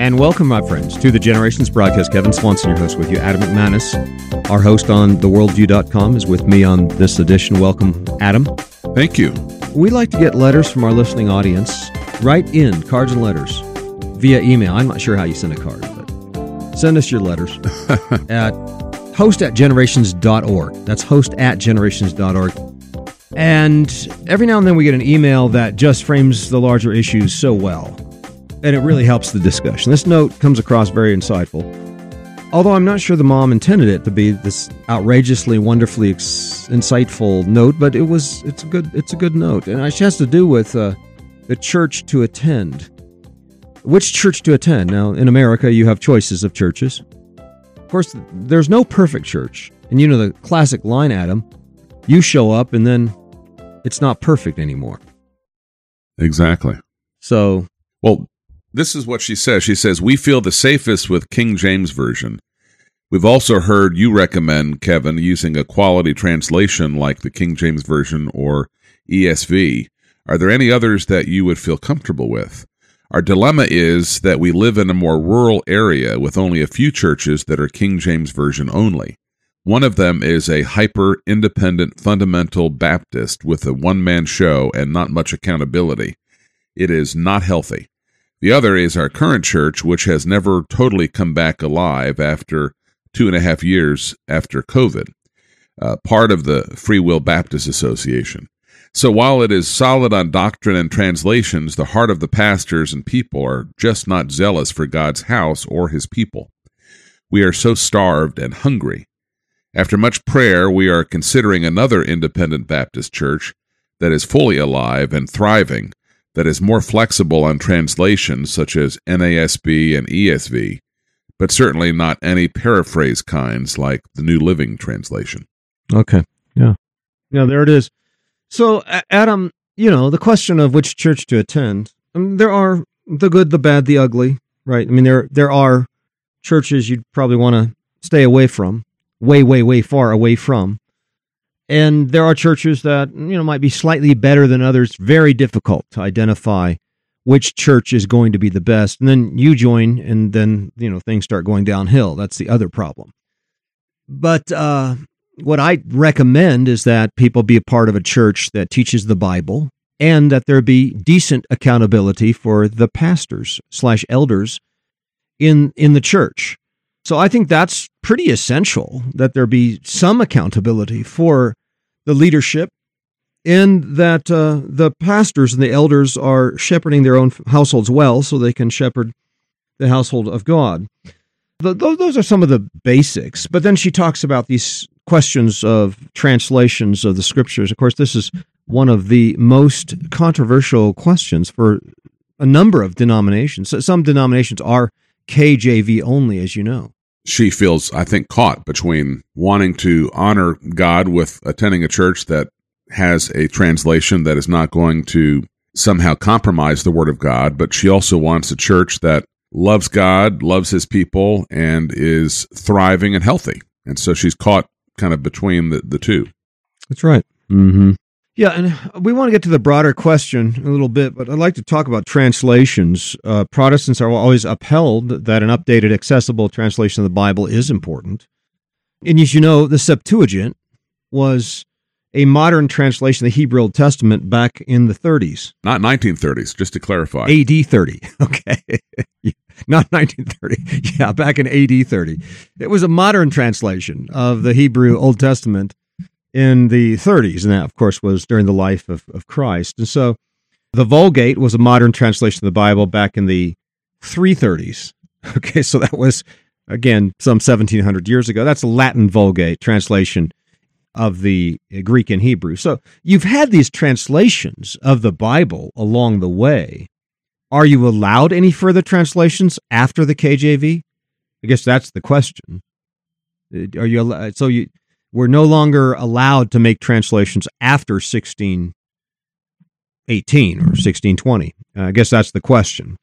And welcome, my friends, to the Generations broadcast. Kevin Swanson, your host, with you. Adam McManus, our host on theworldview.com, is with me on this edition. Welcome, Adam. Thank you. We like to get letters from our listening audience. Write in cards and letters via email. I'm not sure how you send a card, but send us your letters at host at generations.org. That's host at generations.org. And every now and then we get an email that just frames the larger issues so well. And it really helps the discussion. This note comes across very insightful. Although I'm not sure the mom intended it to be this outrageously, wonderfully ex- insightful note, but it was it's a good it's a good note, and it has to do with uh, the church to attend. Which church to attend? Now, in America, you have choices of churches. Of course, there's no perfect church, and you know the classic line, Adam. You show up, and then it's not perfect anymore. Exactly. So, well, this is what she says. She says, We feel the safest with King James Version. We've also heard you recommend, Kevin, using a quality translation like the King James Version or ESV. Are there any others that you would feel comfortable with? Our dilemma is that we live in a more rural area with only a few churches that are King James Version only. One of them is a hyper independent fundamental Baptist with a one man show and not much accountability. It is not healthy. The other is our current church, which has never totally come back alive after two and a half years after COVID, uh, part of the Free Will Baptist Association. So while it is solid on doctrine and translations, the heart of the pastors and people are just not zealous for God's house or his people. We are so starved and hungry. After much prayer, we are considering another independent Baptist church that is fully alive and thriving, that is more flexible on translations such as NASB and ESV, but certainly not any paraphrase kinds like the New Living Translation. Okay. Yeah. Yeah, there it is. So, Adam, you know, the question of which church to attend, I mean, there are the good, the bad, the ugly, right? I mean, there there are churches you'd probably want to stay away from, way, way, way far away from. And there are churches that, you know, might be slightly better than others, very difficult to identify which church is going to be the best. And then you join, and then, you know, things start going downhill. That's the other problem. But uh, what I recommend is that people be a part of a church that teaches the Bible and that there be decent accountability for the pastors slash elders in in the church. So I think that's pretty essential that there be some accountability for the leadership and that uh, the pastors and the elders are shepherding their own households well so they can shepherd the household of God. The, those are some of the basics. But then she talks about these questions of translations of the scriptures. Of course, this is one of the most controversial questions for a number of denominations. Some denominations are KJV only, as you know. She feels, I think, caught between wanting to honor God with attending a church that has a translation that is not going to somehow compromise the Word of God, but she also wants a church that loves God, loves His people, and is thriving and healthy. And so she's caught kind of between the, the two. That's right. Mm-hmm. Yeah, and we want to get to the broader question a little bit, but I'd like to talk about translations. Uh, Protestants are always upheld that an updated, accessible translation of the Bible is important. And as you know, the Septuagint was a modern translation of the Hebrew Old Testament back in the 30s. Not 1930s, just to clarify. AD 30. Okay. Not 1930. Yeah, back in AD 30. It was a modern translation of the Hebrew Old Testament in the 30s. And that, of course, was during the life of, of Christ. And so the Vulgate was a modern translation of the Bible back in the 330s. Okay, so that was, again, some 1700 years ago. That's a Latin Vulgate translation of the Greek and Hebrew. So you've had these translations of the Bible along the way. Are you allowed any further translations after the KJV? I guess that's the question. Uh, are you so you we're no longer allowed to make translations after 1618 or 1620. Uh, I guess that's the question.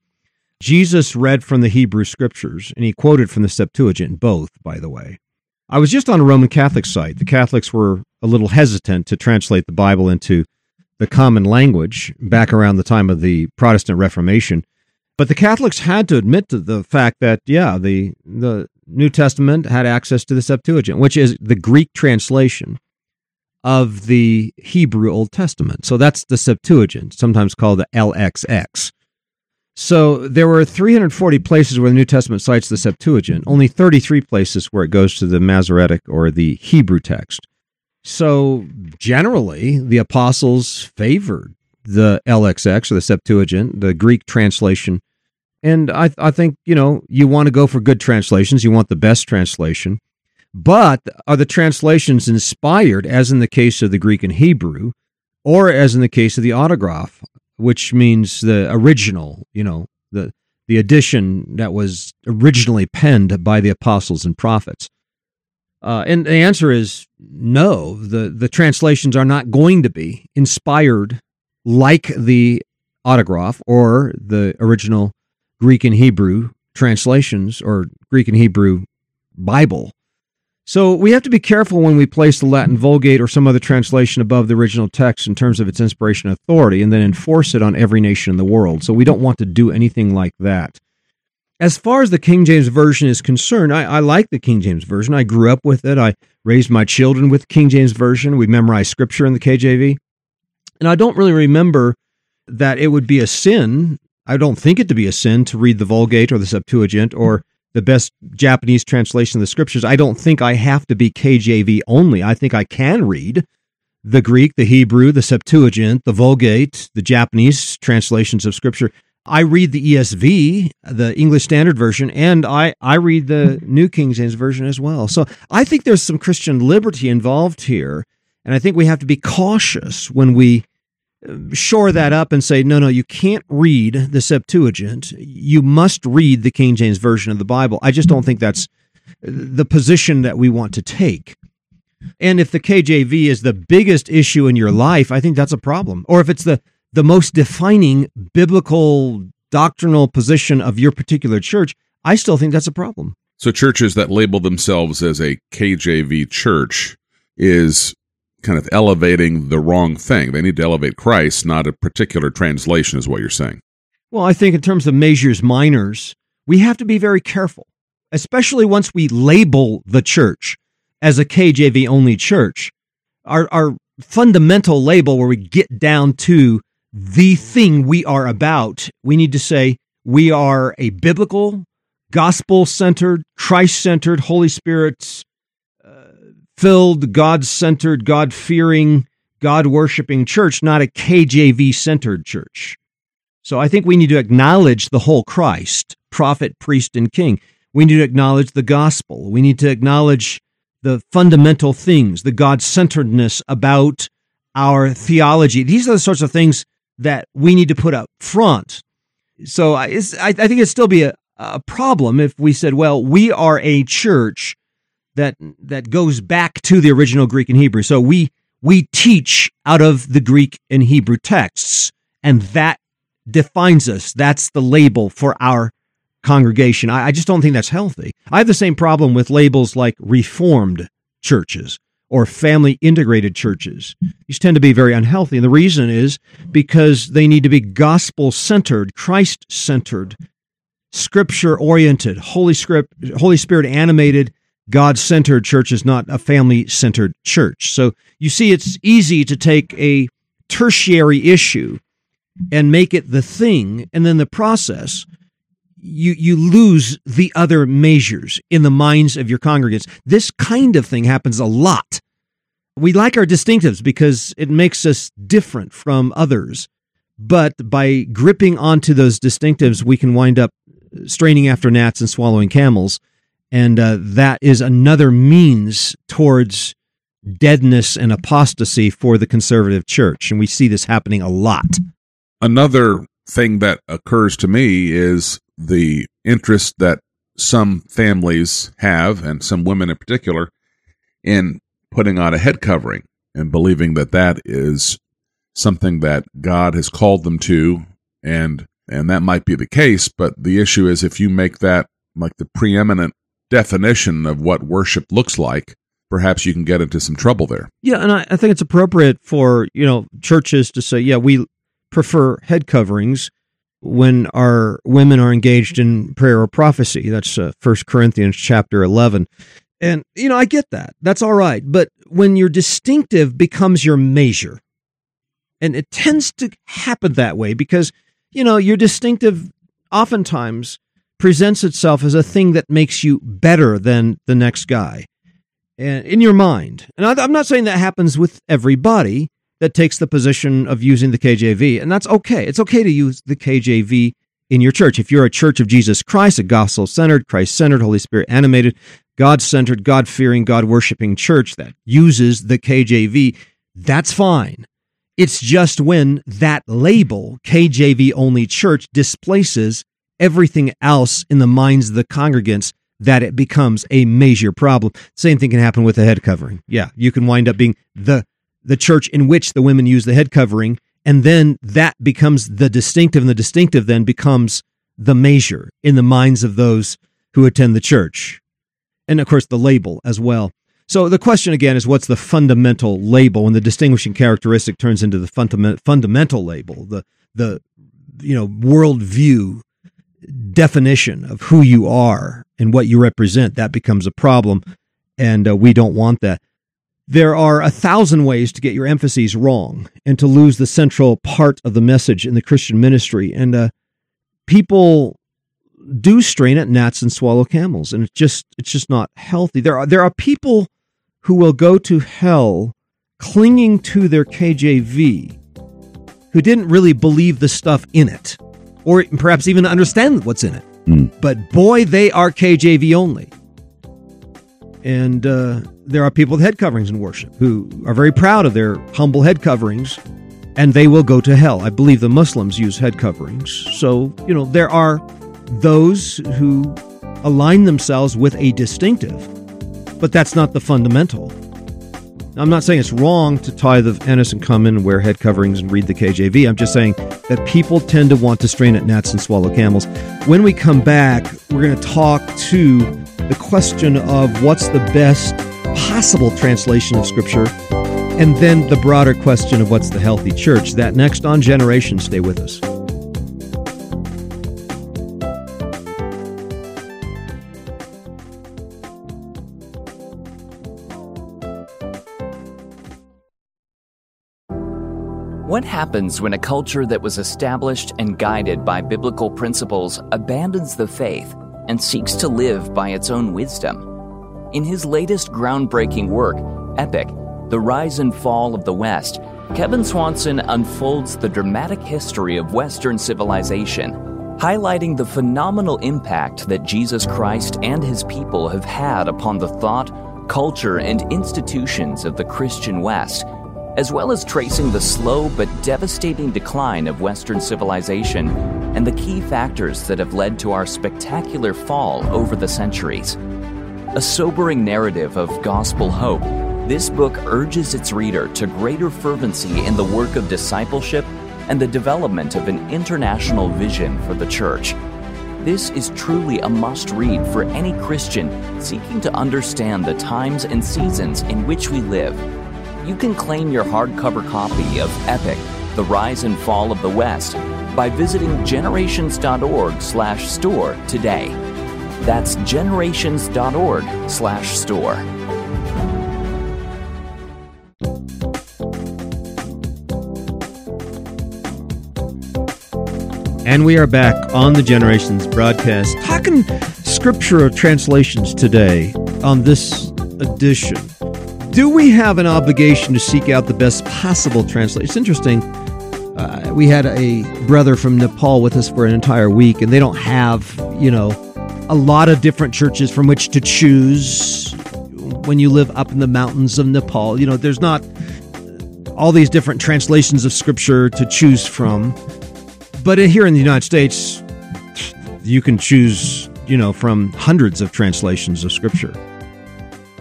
Jesus read from the Hebrew scriptures and he quoted from the Septuagint, both, by the way. I was just on a Roman Catholic site. The Catholics were a little hesitant to translate the Bible into the common language back around the time of the Protestant Reformation. But the Catholics had to admit to the fact that, yeah, the, the New Testament had access to the Septuagint, which is the Greek translation of the Hebrew Old Testament. So that's the Septuagint, sometimes called the LXX. So there were 340 places where the New Testament cites the Septuagint, only 33 places where it goes to the Masoretic or the Hebrew text. So generally, the apostles favored the LXX or the Septuagint, the Greek translation. And I, I think, you know, you want to go for good translations, you want the best translation. But are the translations inspired, as in the case of the Greek and Hebrew, or as in the case of the autograph, which means the original, you know, the the edition that was originally penned by the apostles and prophets? Uh, and the answer is no. The the translations are not going to be inspired like the autograph or the original Greek and Hebrew translations or Greek and Hebrew Bible. So we have to be careful when we place the Latin Vulgate or some other translation above the original text in terms of its inspiration and authority and then enforce it on every nation in the world. So we don't want to do anything like that. As far as the King James Version is concerned, I, I like the King James Version. I grew up with it. I raised my children with King James Version. We memorized scripture in the KJV. And I don't really remember that it would be a sin. I don't think it to be a sin to read the Vulgate or the Septuagint or the best Japanese translation of the scriptures. I don't think I have to be KJV only. I think I can read the Greek, the Hebrew, the Septuagint, the Vulgate, the Japanese translations of scripture. I read the ESV, the English Standard Version, and I, I read the New King James Version as well. So I think there's some Christian liberty involved here. And I think we have to be cautious when we shore that up and say, no, no, you can't read the Septuagint. You must read the King James Version of the Bible. I just don't think that's the position that we want to take. And if the KJV is the biggest issue in your life, I think that's a problem. Or if it's the, the most defining biblical doctrinal position of your particular church, I still think that's a problem. So churches that label themselves as a KJV church is kind of elevating the wrong thing. They need to elevate Christ, not a particular translation, is what you're saying. Well, I think in terms of majors, minors, we have to be very careful, especially once we label the church as a KJV only church. Our, our fundamental label, where we get down to the thing we are about, we need to say we are a biblical, gospel centered, Christ centered, Holy Spirit's filled, God centered, God fearing, God worshiping church, not a KJV centered church. So I think we need to acknowledge the whole Christ, prophet, priest, and king. We need to acknowledge the gospel. We need to acknowledge the fundamental things, the God centeredness about our theology. These are the sorts of things that we need to put up front. So I, I think it'd still be a, a problem if we said, well, we are a church that that goes back to the original Greek and Hebrew. So we we teach out of the Greek and Hebrew texts, and that defines us. That's the label for our congregation. I, I just don't think that's healthy. I have the same problem with labels like Reformed churches or family integrated churches. These tend to be very unhealthy. And the reason is because they need to be gospel centered, Christ centered, scripture oriented, Holy Script, Holy Spirit animated, God centered church is not a family centered church. So you see, it's easy to take a tertiary issue and make it the thing, and then the process, you, you lose the other measures in the minds of your congregants. This kind of thing happens a lot. We like our distinctives because it makes us different from others. But by gripping onto those distinctives, we can wind up straining after gnats and swallowing camels and uh, that is another means towards deadness and apostasy for the conservative church. And we see this happening a lot. Another thing that occurs to me is the interest that some families have, and some women in particular, in putting on a head covering and believing that that is something that God has called them to, and and that might be the case. But the issue is if you make that like the preeminent definition of what worship looks like, perhaps you can get into some trouble there. Yeah, and I, I, think it's appropriate for you know churches to say, yeah, we prefer head coverings, when our women are engaged in prayer or prophecy. That's uh, Corinthians chapter 11. And, you know, I get that. That's all right. But when your distinctive becomes your measure, and it tends to happen that way because, you know, your distinctive oftentimes presents itself as a thing that makes you better than the next guy in your mind. And I'm not saying that happens with everybody that takes the position of using the KJV, and that's okay. It's okay to use the KJV in your church. If you're a church of Jesus Christ, a gospel centered, Christ centered, Holy Spirit animated, God centered, God fearing, God worshiping church that uses the KJV, that's fine. It's just when that label, KJV only church, displaces everything else in the minds of the congregants that it becomes a major problem. Same thing can happen with the head covering. Yeah, you can wind up being the the church in which the women use the head covering, and then that becomes the distinctive, and the distinctive then becomes the measure in the minds of those who attend the church. And of course, the label as well. So the question again is what's the fundamental label when the distinguishing characteristic turns into the fundament, fundamental label, the the you know worldview definition of who you are and what you represent, that becomes a problem, and uh, we don't want that. There are a thousand ways to get your emphases wrong and to lose the central part of the message in the Christian ministry, and uh, people do strain at gnats and swallow camels, and it's just it's just not healthy. There are there are people who will go to hell clinging to their KJV who didn't really believe the stuff in it or perhaps even understand what's in it. Mm. But boy, they are KJV only. And uh, there are people with head coverings in worship who are very proud of their humble head coverings, and they will go to hell. I believe the Muslims use head coverings. So, you know, there are those who align themselves with a distinctive, but that's not the fundamental. I'm not saying it's wrong to tithe of anise and cummin and wear head coverings and read the KJV. I'm just saying that people tend to want to strain at gnats and swallow camels. When we come back, we're going to talk to the question of what's the best possible translation of Scripture, and then the broader question of what's the healthy church. That next on Generation. Stay with us. What happens when a culture that was established and guided by biblical principles abandons the faith and seeks to live by its own wisdom? In his latest groundbreaking work, Epic The Rise and Fall of the West, Kevin Swanson unfolds the dramatic history of Western civilization, highlighting the phenomenal impact that Jesus Christ and his people have had upon the thought, culture, and institutions of the Christian West as well as tracing the slow but devastating decline of Western civilization and the key factors that have led to our spectacular fall over the centuries. A sobering narrative of gospel hope, this book urges its reader to greater fervency in the work of discipleship and the development of an international vision for the church. This is truly a must read for any Christian seeking to understand the times and seasons in which we live you can claim your hardcover copy of Epic, The Rise and Fall of the West by visiting generations.org/store today. That's generations.org/store. And we are back on the Generations broadcast talking scripture translations today on this edition do we have an obligation to seek out the best possible translation? It's interesting. Uh, we had a brother from Nepal with us for an entire week, and they don't have, you know, a lot of different churches from which to choose when you live up in the mountains of Nepal. You know, there's not all these different translations of scripture to choose from. But here in the United States, you can choose, you know, from hundreds of translations of scripture.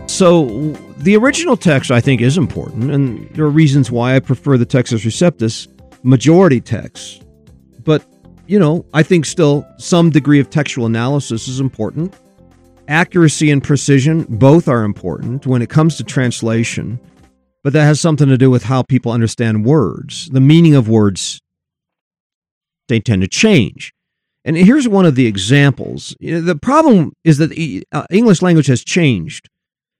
So the original text, I think, is important, and there are reasons why I prefer the Textus Receptus majority text. But, you know, I think still some degree of textual analysis is important. Accuracy and precision both are important when it comes to translation, but that has something to do with how people understand words. The meaning of words they tend to change. And here's one of the examples. The problem is that the uh, English language has changed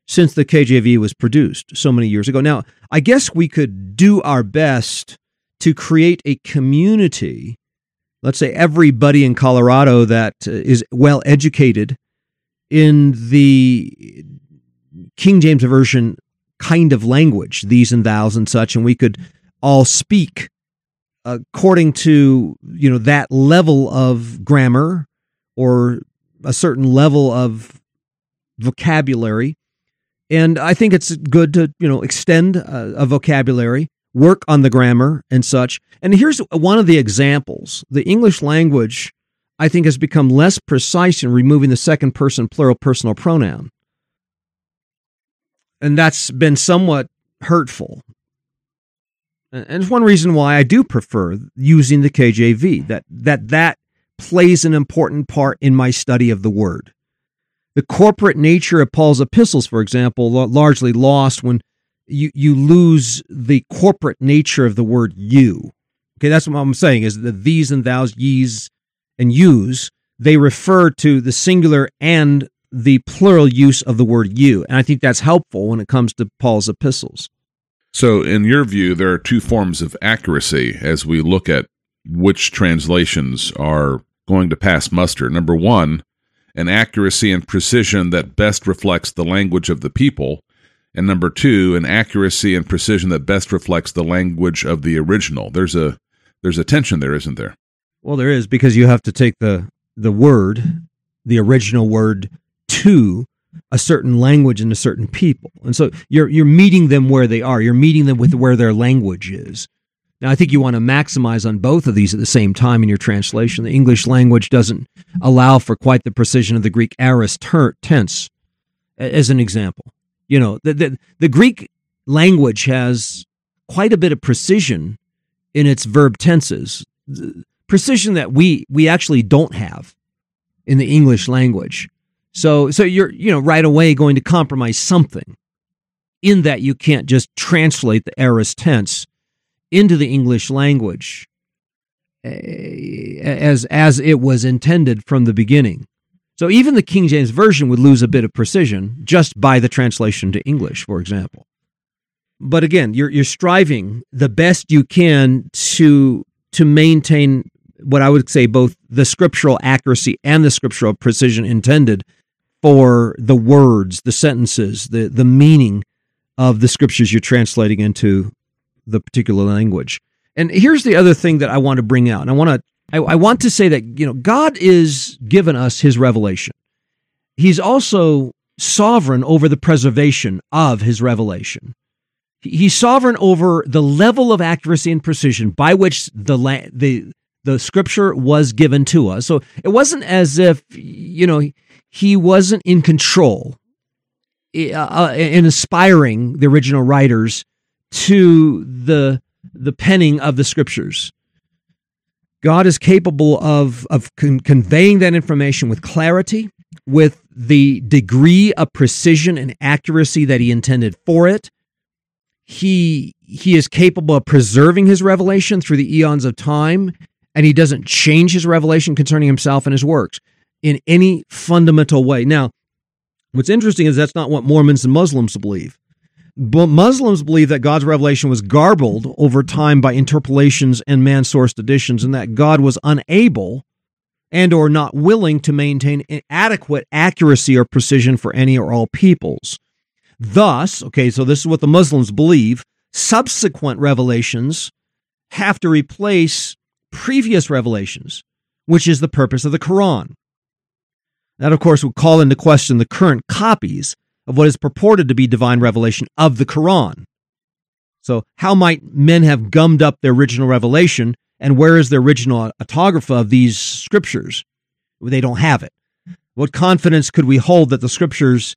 since the KJV was produced so many years ago. Now, I guess we could do our best to create a community. Let's say everybody in Colorado that uh, well educated in the King James Version kind of language, these and thous and such, and we could all speak according to you know that level of grammar or a certain level of vocabulary and i think it's good to you know extend a, a, vocabulary work on the grammar and such. And here's one of the examples. The english language i think has become less precise in removing the second person plural personal pronoun. And that's been somewhat hurtful. And it's one reason why I do prefer using the KJV that that that plays an important part in my study of the word. The corporate nature of Paul's epistles, for example, largely lost when you you lose the corporate nature of the word you. Okay, that's what I'm saying is that these and thous, ye's and yous, they refer to the singular and the plural use of the word you. And I think that's helpful when it comes to Paul's epistles. So, in your view, there are two forms of accuracy as we look at which translations are going to pass muster. Number one, an accuracy and precision that best reflects the language of the people. And number two, an accuracy and precision that best reflects the language of the original. There's a there's a tension there, isn't there? Well, there is because you have to take the the word, the original word, to a certain language and a certain people. And so you're you're meeting them where they are. You're meeting them with where their language is. Now I think you want to maximize on both of these at the same time in your translation. The English language doesn't allow for quite the precision of the Greek aorist ter- tense as an example. You know, the, the the Greek language has quite a bit of precision in its verb tenses. Precision that we we actually don't have in the English language. So so you're you know right away going to compromise something in that you can't just translate the aorist tense into the English language eh, as as it was intended from the beginning. So even the King James version would lose a bit of precision just by the translation to English, for example. But again, you're you're striving the best you can to to maintain what I would say both the scriptural accuracy and the scriptural precision intended for the words, the sentences, the, the meaning of the scriptures you're translating into the particular language. And here's the other thing that I want to bring out. And I want to I, I want to say that you know God is given us his revelation. He's also sovereign over the preservation of his revelation. He's sovereign over the level of accuracy and precision by which the the the scripture was given to us. So it wasn't as if you know he wasn't in control uh, uh, in inspiring the original writers to the the penning of the scriptures. God is capable of of con- conveying that information with clarity, with the degree of precision and accuracy that He intended for it. He He is capable of preserving His revelation through the eons of time, and He doesn't change His revelation concerning Himself and His works in any fundamental way. Now, what's interesting is that's not what Mormons and Muslims believe. But Muslims believe that God's revelation was garbled over time by interpolations and man-sourced additions, and that God was unable and or not willing to maintain adequate accuracy or precision for any or all peoples. Thus, okay, so this is what the Muslims believe, subsequent revelations have to replace previous revelations, which is the purpose of the Quran. That, of course, would call into question the current copies of what is purported to be divine revelation of the Quran. So, how might men have gummed up their original revelation, and where is the original autographa of these scriptures? They don't have it. What confidence could we hold that the scriptures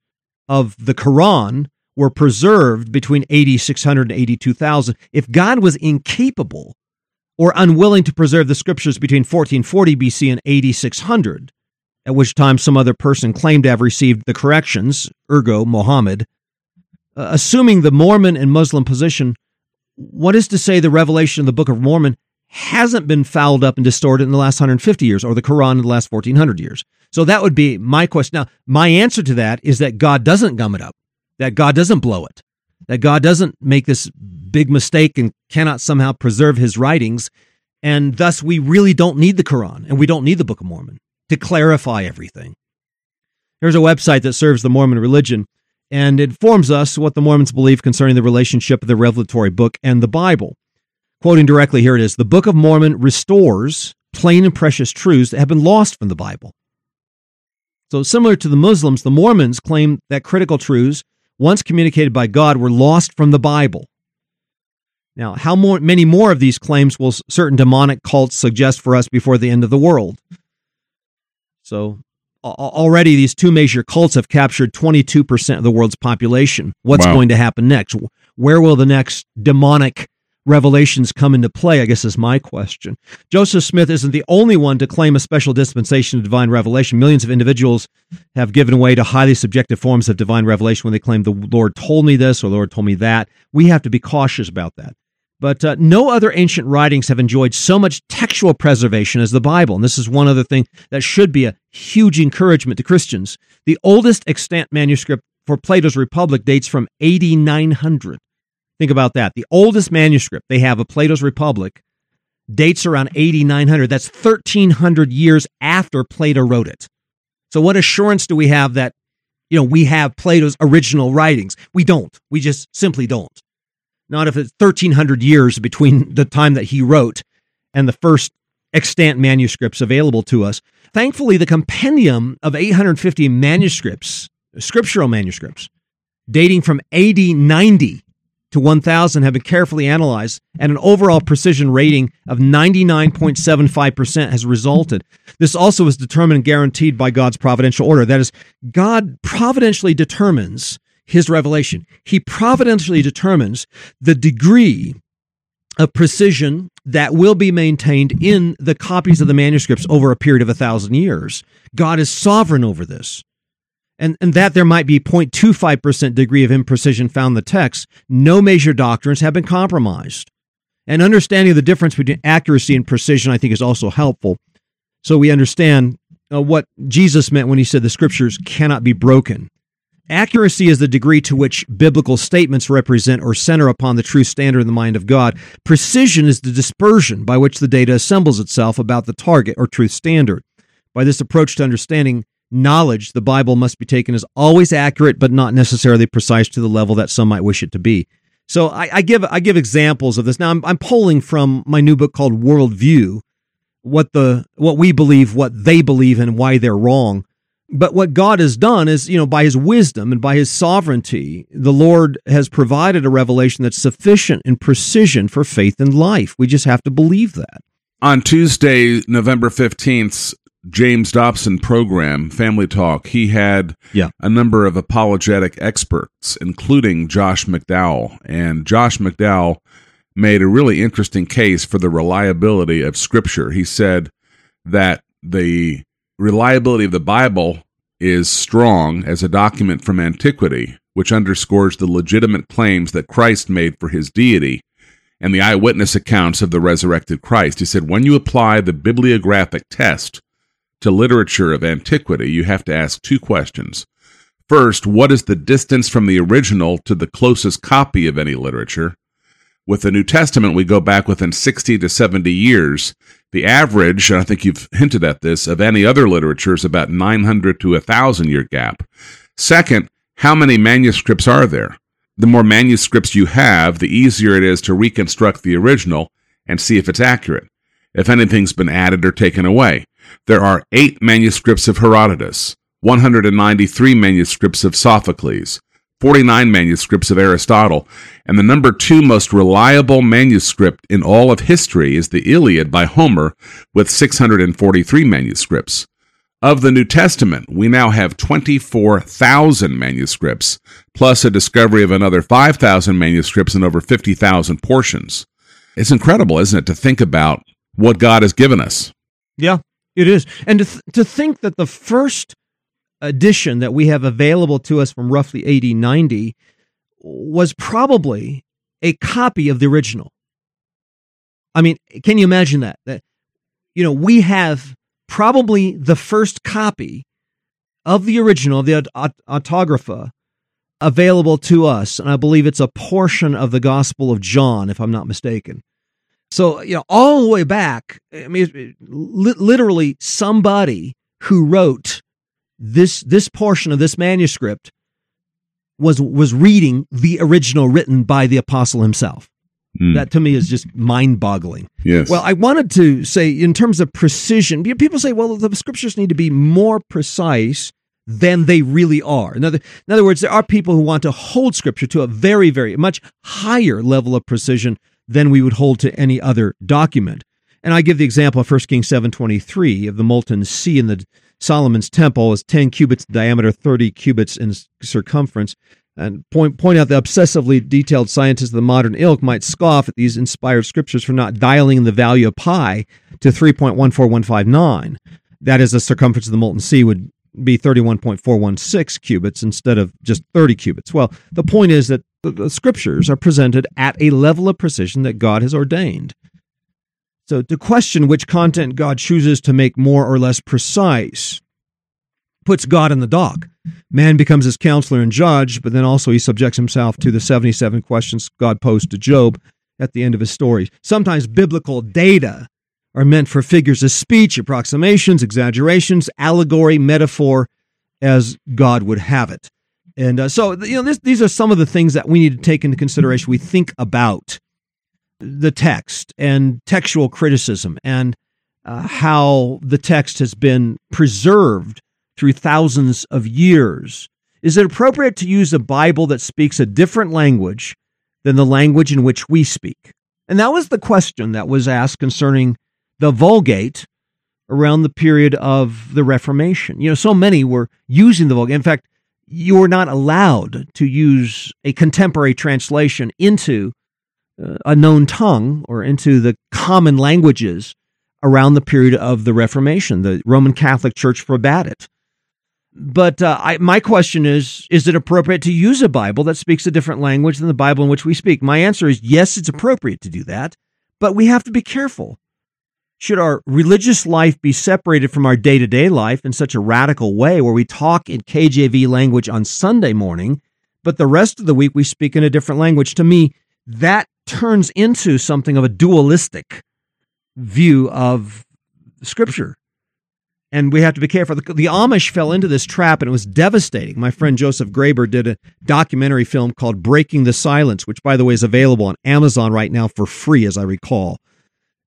of the Quran were preserved between 8600 and 82,000 if God was incapable or unwilling to preserve the scriptures between 1440 BC and 8600? At which time some other person claimed to have received the corrections, ergo Mohammed. Uh, assuming the Mormon and Muslim position, what is to say the revelation of the Book of Mormon hasn't been fouled up and distorted in the last 150 years or the Quran in the last 1400 years. So that would be my question. Now, my answer to that is that God doesn't gum it up, that God doesn't blow it, that God doesn't make this big mistake and cannot somehow preserve his writings. And thus, we really don't need the Quran and we don't need the Book of Mormon to clarify everything. There's a website that serves the Mormon religion and informs us what the Mormons believe concerning the relationship of the revelatory book and the Bible. Quoting directly, here it is The Book of Mormon restores plain and precious truths that have been lost from the Bible. So, similar to the Muslims, the Mormons claim that critical truths, once communicated by God, were lost from the Bible. Now, how more, many more of these claims will certain demonic cults suggest for us before the end of the world? So, already these two major cults have captured 22% of the world's population. What's wow. going to happen next? Where will the next demonic revelations come into play? I guess is my question. Joseph Smith isn't the only one to claim a special dispensation of divine revelation. Millions of individuals have given way to highly subjective forms of divine revelation when they claim the Lord told me this or the Lord told me that. We have to be cautious about that. But uh, no other ancient writings have enjoyed so much textual preservation as the Bible. And this is one other thing that should be a huge encouragement to Christians. The oldest extant manuscript for Plato's Republic dates from 8900. Think about that. The oldest manuscript they have of Plato's Republic dates around 8900. That's 1300 years after Plato wrote it. So what assurance do we have that you know we have Plato's original writings? We don't. We just simply don't not if it's 1300 years between the time that he wrote and the first extant manuscripts available to us. Thankfully, the compendium of 850 manuscripts, scriptural manuscripts, dating from AD 90 to 1000 have been carefully analyzed, and an overall precision rating of 99.75% has resulted. This also is determined and guaranteed by God's providential order. That is, God providentially determines his revelation. He providentially determines the degree of precision that will be maintained in the copies of the manuscripts over a period of a thousand years. God is sovereign over this. And, and that there might be 0.25% degree of imprecision found in the text, no major doctrines have been compromised. And understanding the difference between accuracy and precision, I think, is also helpful. So we understand uh, what Jesus meant when he said the scriptures cannot be broken. Accuracy is the degree to which biblical statements represent or center upon the true standard in the mind of God. Precision is the dispersion by which the data assembles itself about the target or truth standard. By this approach to understanding knowledge, the Bible must be taken as always accurate, but not necessarily precise to the level that some might wish it to be. So I, I give I give examples of this. Now I'm, I'm pulling from my new book called Worldview, what the what we believe, what they believe, and why they're wrong. But what God has done is, you know, by his wisdom and by his sovereignty, the Lord has provided a revelation that's sufficient in precision for faith and life. We just have to believe that. On Tuesday, November 15th, James Dobson program, Family Talk, he had yeah. a number of apologetic experts, including Josh McDowell. And Josh McDowell made a really interesting case for the reliability of Scripture. He said that the reliability of the Bible is strong as a document from antiquity, which underscores the legitimate claims that Christ made for his deity and the eyewitness accounts of the resurrected Christ. He said, when you apply the bibliographic test to literature of antiquity, you have to ask two questions. First, what is the distance from the original to the closest copy of any literature? With the New Testament, we go back within 60 to 70 years. The average, and I think you've hinted at this, of any other literature is about 900 to 1,000 year gap. Second, how many manuscripts are there? The more manuscripts you have, the easier it is to reconstruct the original and see if it's accurate, if anything's been added or taken away. There are eight manuscripts of Herodotus, 193 manuscripts of Sophocles, 49 manuscripts of Aristotle, and the number two most reliable manuscript in all of history is the Iliad by Homer with 643 manuscripts. Of the New Testament, we now have 24,000 manuscripts, plus a discovery of another 5,000 manuscripts and over 50,000 portions. It's incredible, isn't it, to think about what God has given us? Yeah, it is. And to, th- to think that the first edition that we have available to us from roughly 80 90 was probably a copy of the original. I mean, can you imagine that? That you know, we have probably the first copy of the original the autographa available to us, and I believe it's a portion of the Gospel of John, if I'm not mistaken. So, you know, all the way back, I mean, literally somebody who wrote this this portion of this manuscript was was reading the original written by the apostle himself. Mm. That to me is just mind boggling. Yes. Well, I wanted to say, in terms of precision, people say, well, the scriptures need to be more precise than they really are. In other, in other words, there are people who want to hold scripture to a very, very much higher level of precision than we would hold to any other document. And I give the example of 1 Kings 7.23 of the molten sea in the Solomon's temple is 10 cubits in diameter, 30 cubits in circumference. And point, point out the obsessively detailed scientists of the modern ilk might scoff at these inspired scriptures for not dialing the value of pi to 3.14159. That is, the circumference of the molten sea would be 31.416 cubits instead of just 30 cubits. Well, the point is that the, the scriptures are presented at a level of precision that God has ordained. So, to question which content God chooses to make more or less precise puts God in the dock. Man becomes his counselor and judge, but then also he subjects himself to the 77 questions God posed to Job at the end of his story. Sometimes biblical data are meant for figures of speech, approximations, exaggerations, allegory, metaphor, as God would have it. And uh, so, you know, this, these are some of the things that we need to take into consideration. We think about the text and textual criticism and uh, how the text has been preserved through thousands of years. Is it appropriate to use a Bible that speaks a different language than the language in which we speak? And that was the question that was asked concerning the Vulgate around the period of the Reformation. You know, so many were using the Vulgate. In fact, you were not allowed to use a contemporary translation into a known tongue or into the common languages around the period of the Reformation. The Roman Catholic Church forbade it. But uh, I, my question is Is it appropriate to use a Bible that speaks a different language than the Bible in which we speak? My answer is yes, it's appropriate to do that, but we have to be careful. Should our religious life be separated from our day to day life in such a radical way where we talk in KJV language on Sunday morning, but the rest of the week we speak in a different language? To me, that turns into something of a dualistic view of scripture. And we have to be careful. The, the, Amish fell into this trap and it was devastating. My friend Joseph Graber did a documentary film called Breaking the Silence, which, by the way, is available on Amazon right now for free, as I recall.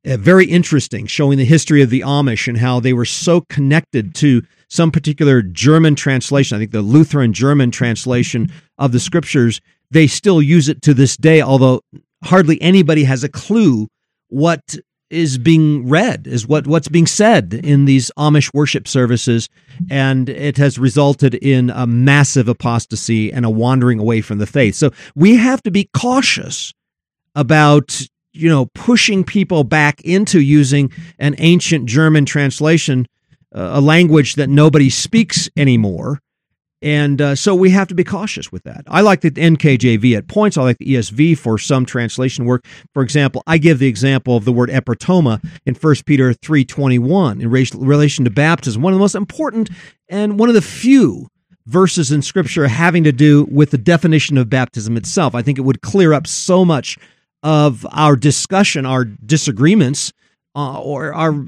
Uh, very interesting, showing the history of the Amish and how they were so connected to some particular German translation. I think the Lutheran German translation of the scriptures. They still use it to this day, although hardly anybody has a clue what is being read is what what's being said in these Amish worship services and it has resulted in a massive apostasy and a wandering away from the faith. So we have to be cautious about you know pushing people back into using an ancient German translation uh, a language that nobody speaks anymore and uh, so we have to be cautious with that. I like the NKJV at points. I like the ESV for some translation work. For example, I give the example of the word epitoma in 1 Peter 3.21 in relation to baptism, one of the most important and one of the few verses in Scripture having to do with the definition of baptism itself. I think it would clear up so much of our discussion, our disagreements, uh, or our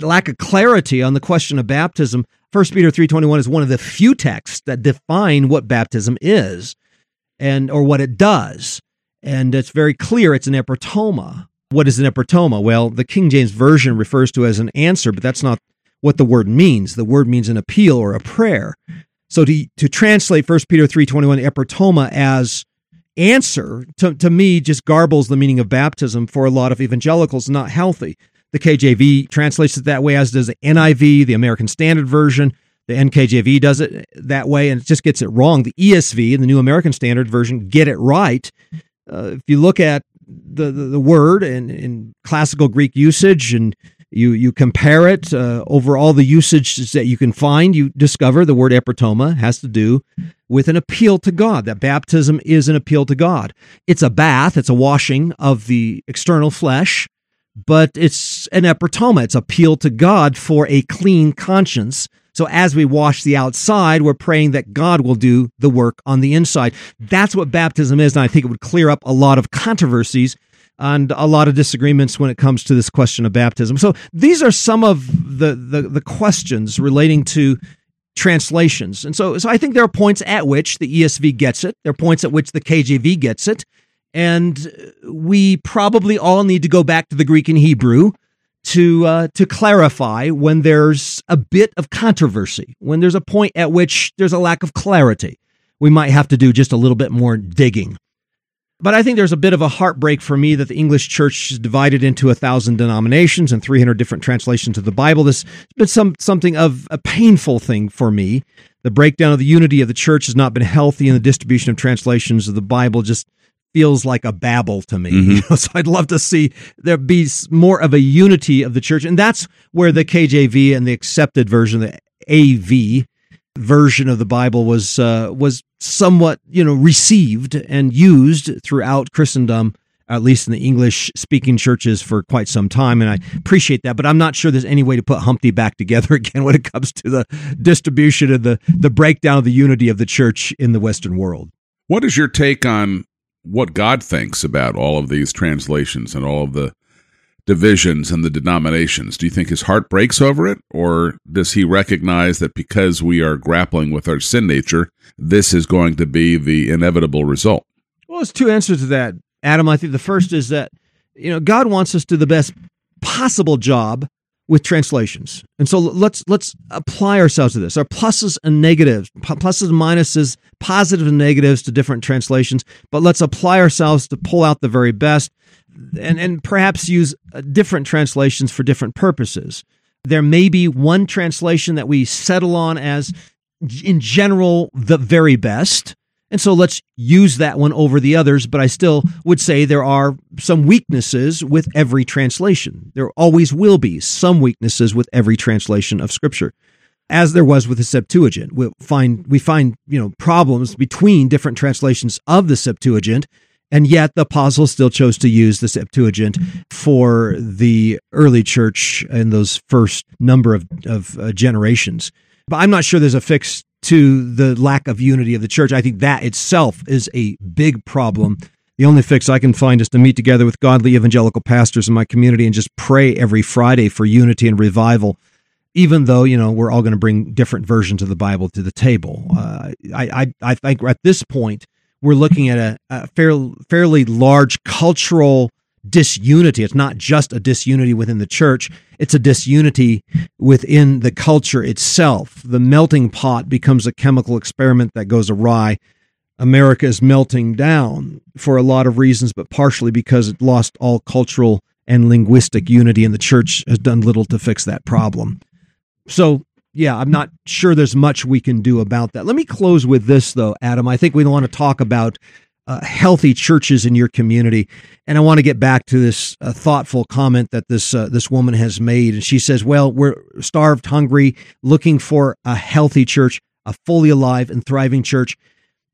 lack of clarity on the question of baptism 1 Peter 3:21 is one of the few texts that define what baptism is and or what it does. And it's very clear it's an epitoma. What is an epitoma? Well, the King James version refers to as an answer, but that's not what the word means. The word means an appeal or a prayer. So to to translate 1 Peter 3:21 epitoma as answer to, to me just garbles the meaning of baptism for a lot of evangelicals not healthy the KJV translates it that way, as does the NIV, the American Standard Version. The NKJV does it that way, and it just gets it wrong. The ESV and the New American Standard Version get it right. Uh, if you look at the, the, the word in, in classical Greek usage and you you compare it uh, over all the usages that you can find, you discover the word epitoma has to do with an appeal to God. That baptism is an appeal to God. It's a bath, it's a washing of the external flesh but it's an epitoma. It's appeal to God for a clean conscience. So as we wash the outside, we're praying that God will do the work on the inside. That's what baptism is. And I think it would clear up a lot of controversies and a lot of disagreements when it comes to this question of baptism. So these are some of the, the, the questions relating to translations. And so, so I think there are points at which the ESV gets it. There are points at which the KJV gets it. And we probably all need to go back to the Greek and Hebrew to uh, to clarify when there's a bit of controversy, when there's a point at which there's a lack of clarity. We might have to do just a little bit more digging. But I think there's a bit of a heartbreak for me that the English church is divided into a thousand denominations and 300 different translations of the Bible. This has been some, something of a painful thing for me. The breakdown of the unity of the church has not been healthy, and the distribution of translations of the Bible just feels like a babble to me. Mm-hmm. You know, so I'd love to see there be more of a unity of the church, and that's where the KJV and the accepted version, the AV version of the Bible, was uh, was somewhat you know received and used throughout Christendom, at least in the English speaking churches for quite some time, and I appreciate that. But I'm not sure there's any way to put Humpty back together again when it comes to the distribution of the the breakdown of the unity of the church in the Western world. What is your take on what God thinks about all of these translations and all of the divisions and the denominations? Do you think his heart breaks over it, or does he recognize that because we are grappling with our sin nature, this is going to be the inevitable result? Well, there's two answers to that, Adam. I think the first is that you know God wants us to do the best possible job with translations. And so let's let's apply ourselves to this. Our pluses and negatives, pluses and minuses, positives and negatives to different translations, but let's apply ourselves to pull out the very best and and perhaps use uh, different translations for different purposes. There may be one translation that we settle on as in general the very best and so let's use that one over the others, but I still would say there are some weaknesses with every translation. There always will be some weaknesses with every translation of scripture. As there was with the Septuagint. We find we find, you know, problems between different translations of the Septuagint, and yet the apostles still chose to use the Septuagint for the early church in those first number of, of uh, generations. But I'm not sure there's a fixed to the lack of unity of the church. I think that itself is a big problem. The only fix I can find is to meet together with godly evangelical pastors in my community and just pray every Friday for unity and revival, even though, you know, we're all going to bring different versions of the Bible to the table. Uh, I, I, I think at this point, we're looking at a, a fair, fairly large cultural disunity. It's not just a disunity within the church, it's a disunity within the culture itself. The melting pot becomes a chemical experiment that goes awry. America is melting down for a lot of reasons, but partially because it lost all cultural and linguistic unity, and the church has done little to fix that problem. So, yeah, I'm not sure there's much we can do about that. Let me close with this, though, Adam. I think we want to talk about uh, healthy churches in your community. And I want to get back to this uh, thoughtful comment that this uh, this woman has made, and she says, "Well, we're starved, hungry, looking for a healthy church, a fully alive and thriving church."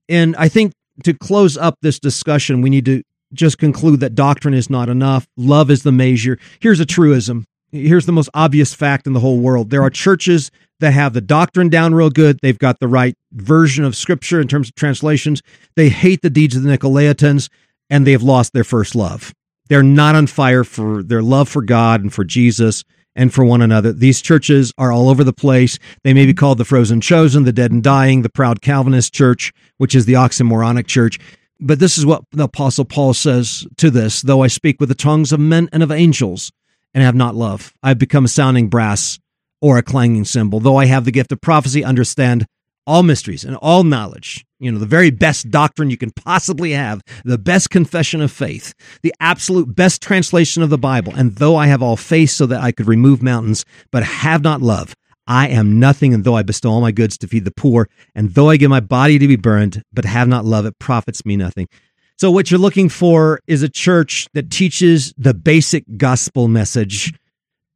And I think to close up this discussion, we need to just conclude that doctrine is not enough. Love is the measure. Here's a truism. Here's the most obvious fact in the whole world. There are churches that have the doctrine down real good. They've got the right version of scripture in terms of translations. They hate the deeds of the Nicolaitans and they've lost their first love. They're not on fire for their love for God and for Jesus and for one another. These churches are all over the place. They may be called the frozen chosen, the dead and dying, the proud Calvinist church, which is the oxymoronic church. But this is what the apostle Paul says to this, though I speak with the tongues of men and of angels and have not love, I've become a sounding brass or a clanging cymbal. Though I have the gift of prophecy, understand all mysteries and all knowledge, you know, the very best doctrine you can possibly have, the best confession of faith, the absolute best translation of the Bible. And though I have all faith so that I could remove mountains, but have not love, I am nothing. And though I bestow all my goods to feed the poor, and though I give my body to be burned, but have not love, it profits me nothing. So what you're looking for is a church that teaches the basic gospel message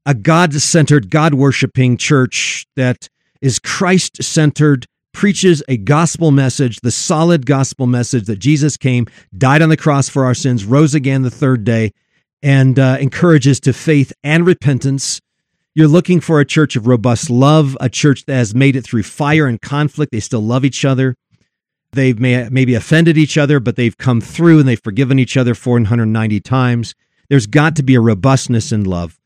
a God centered, God worshiping church that is Christ centered, preaches a gospel message, the solid gospel message that Jesus came, died on the cross for our sins, rose again the third day, and uh, encourages to faith and repentance. You're looking for a church of robust love, a church that has made it through fire and conflict. They still love each other. They've may, maybe offended each other, but they've come through and they've forgiven each other 490 times. There's got to be a robustness in love.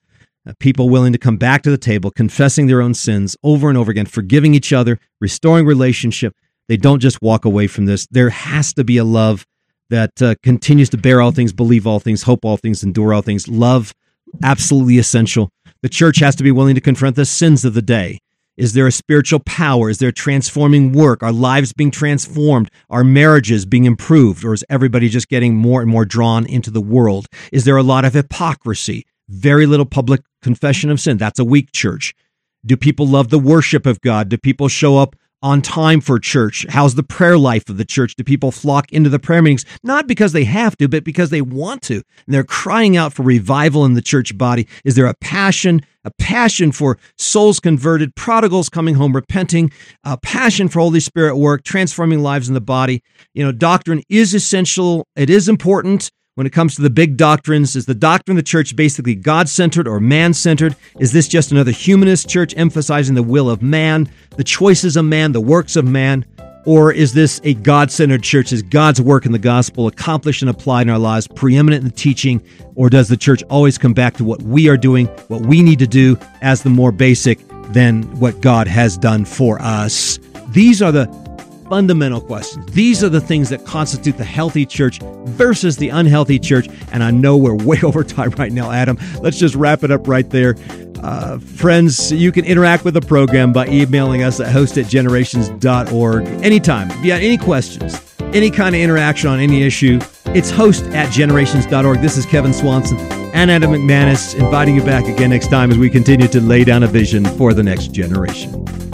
Uh, people willing to come back to the table, confessing their own sins over and over again, forgiving each other, restoring relationship. They don't just walk away from this. There has to be a love that uh, continues to bear all things, believe all things, hope all things, endure all things. Love, absolutely essential. The church has to be willing to confront the sins of the day. Is there a spiritual power? Is there transforming work? Are lives being transformed? Are marriages being improved? Or is everybody just getting more and more drawn into the world? Is there a lot of hypocrisy? Very little public confession of sin. That's a weak church. Do people love the worship of God? Do people show up on time for church? How's the prayer life of the church? Do people flock into the prayer meetings? Not because they have to, but because they want to. And they're crying out for revival in the church body. Is there a passion, a passion for souls converted, prodigals coming home, repenting, a passion for Holy Spirit work, transforming lives in the body? You know, doctrine is essential. It is important when it comes to the big doctrines? Is the doctrine of the church basically God centered or man centered? Is this just another humanist church emphasizing the will of man, the choices of man, the works of man? Or is this a God centered church? Is God's work in the gospel accomplished and applied in our lives, preeminent in the teaching? Or does the church always come back to what we are doing, what we need to do as the more basic than what God has done for us? These are the fundamental questions. These are the things that constitute the healthy church versus the unhealthy church. And I know we're way over time right now, Adam. Let's just wrap it up right there. Uh, friends, you can interact with the program by emailing us at host at generations.org anytime. If you have any questions, any kind of interaction on any issue, it's host at generations.org. This is Kevin Swanson and Adam McManus inviting you back again next time as we continue to lay down a vision for the next generation.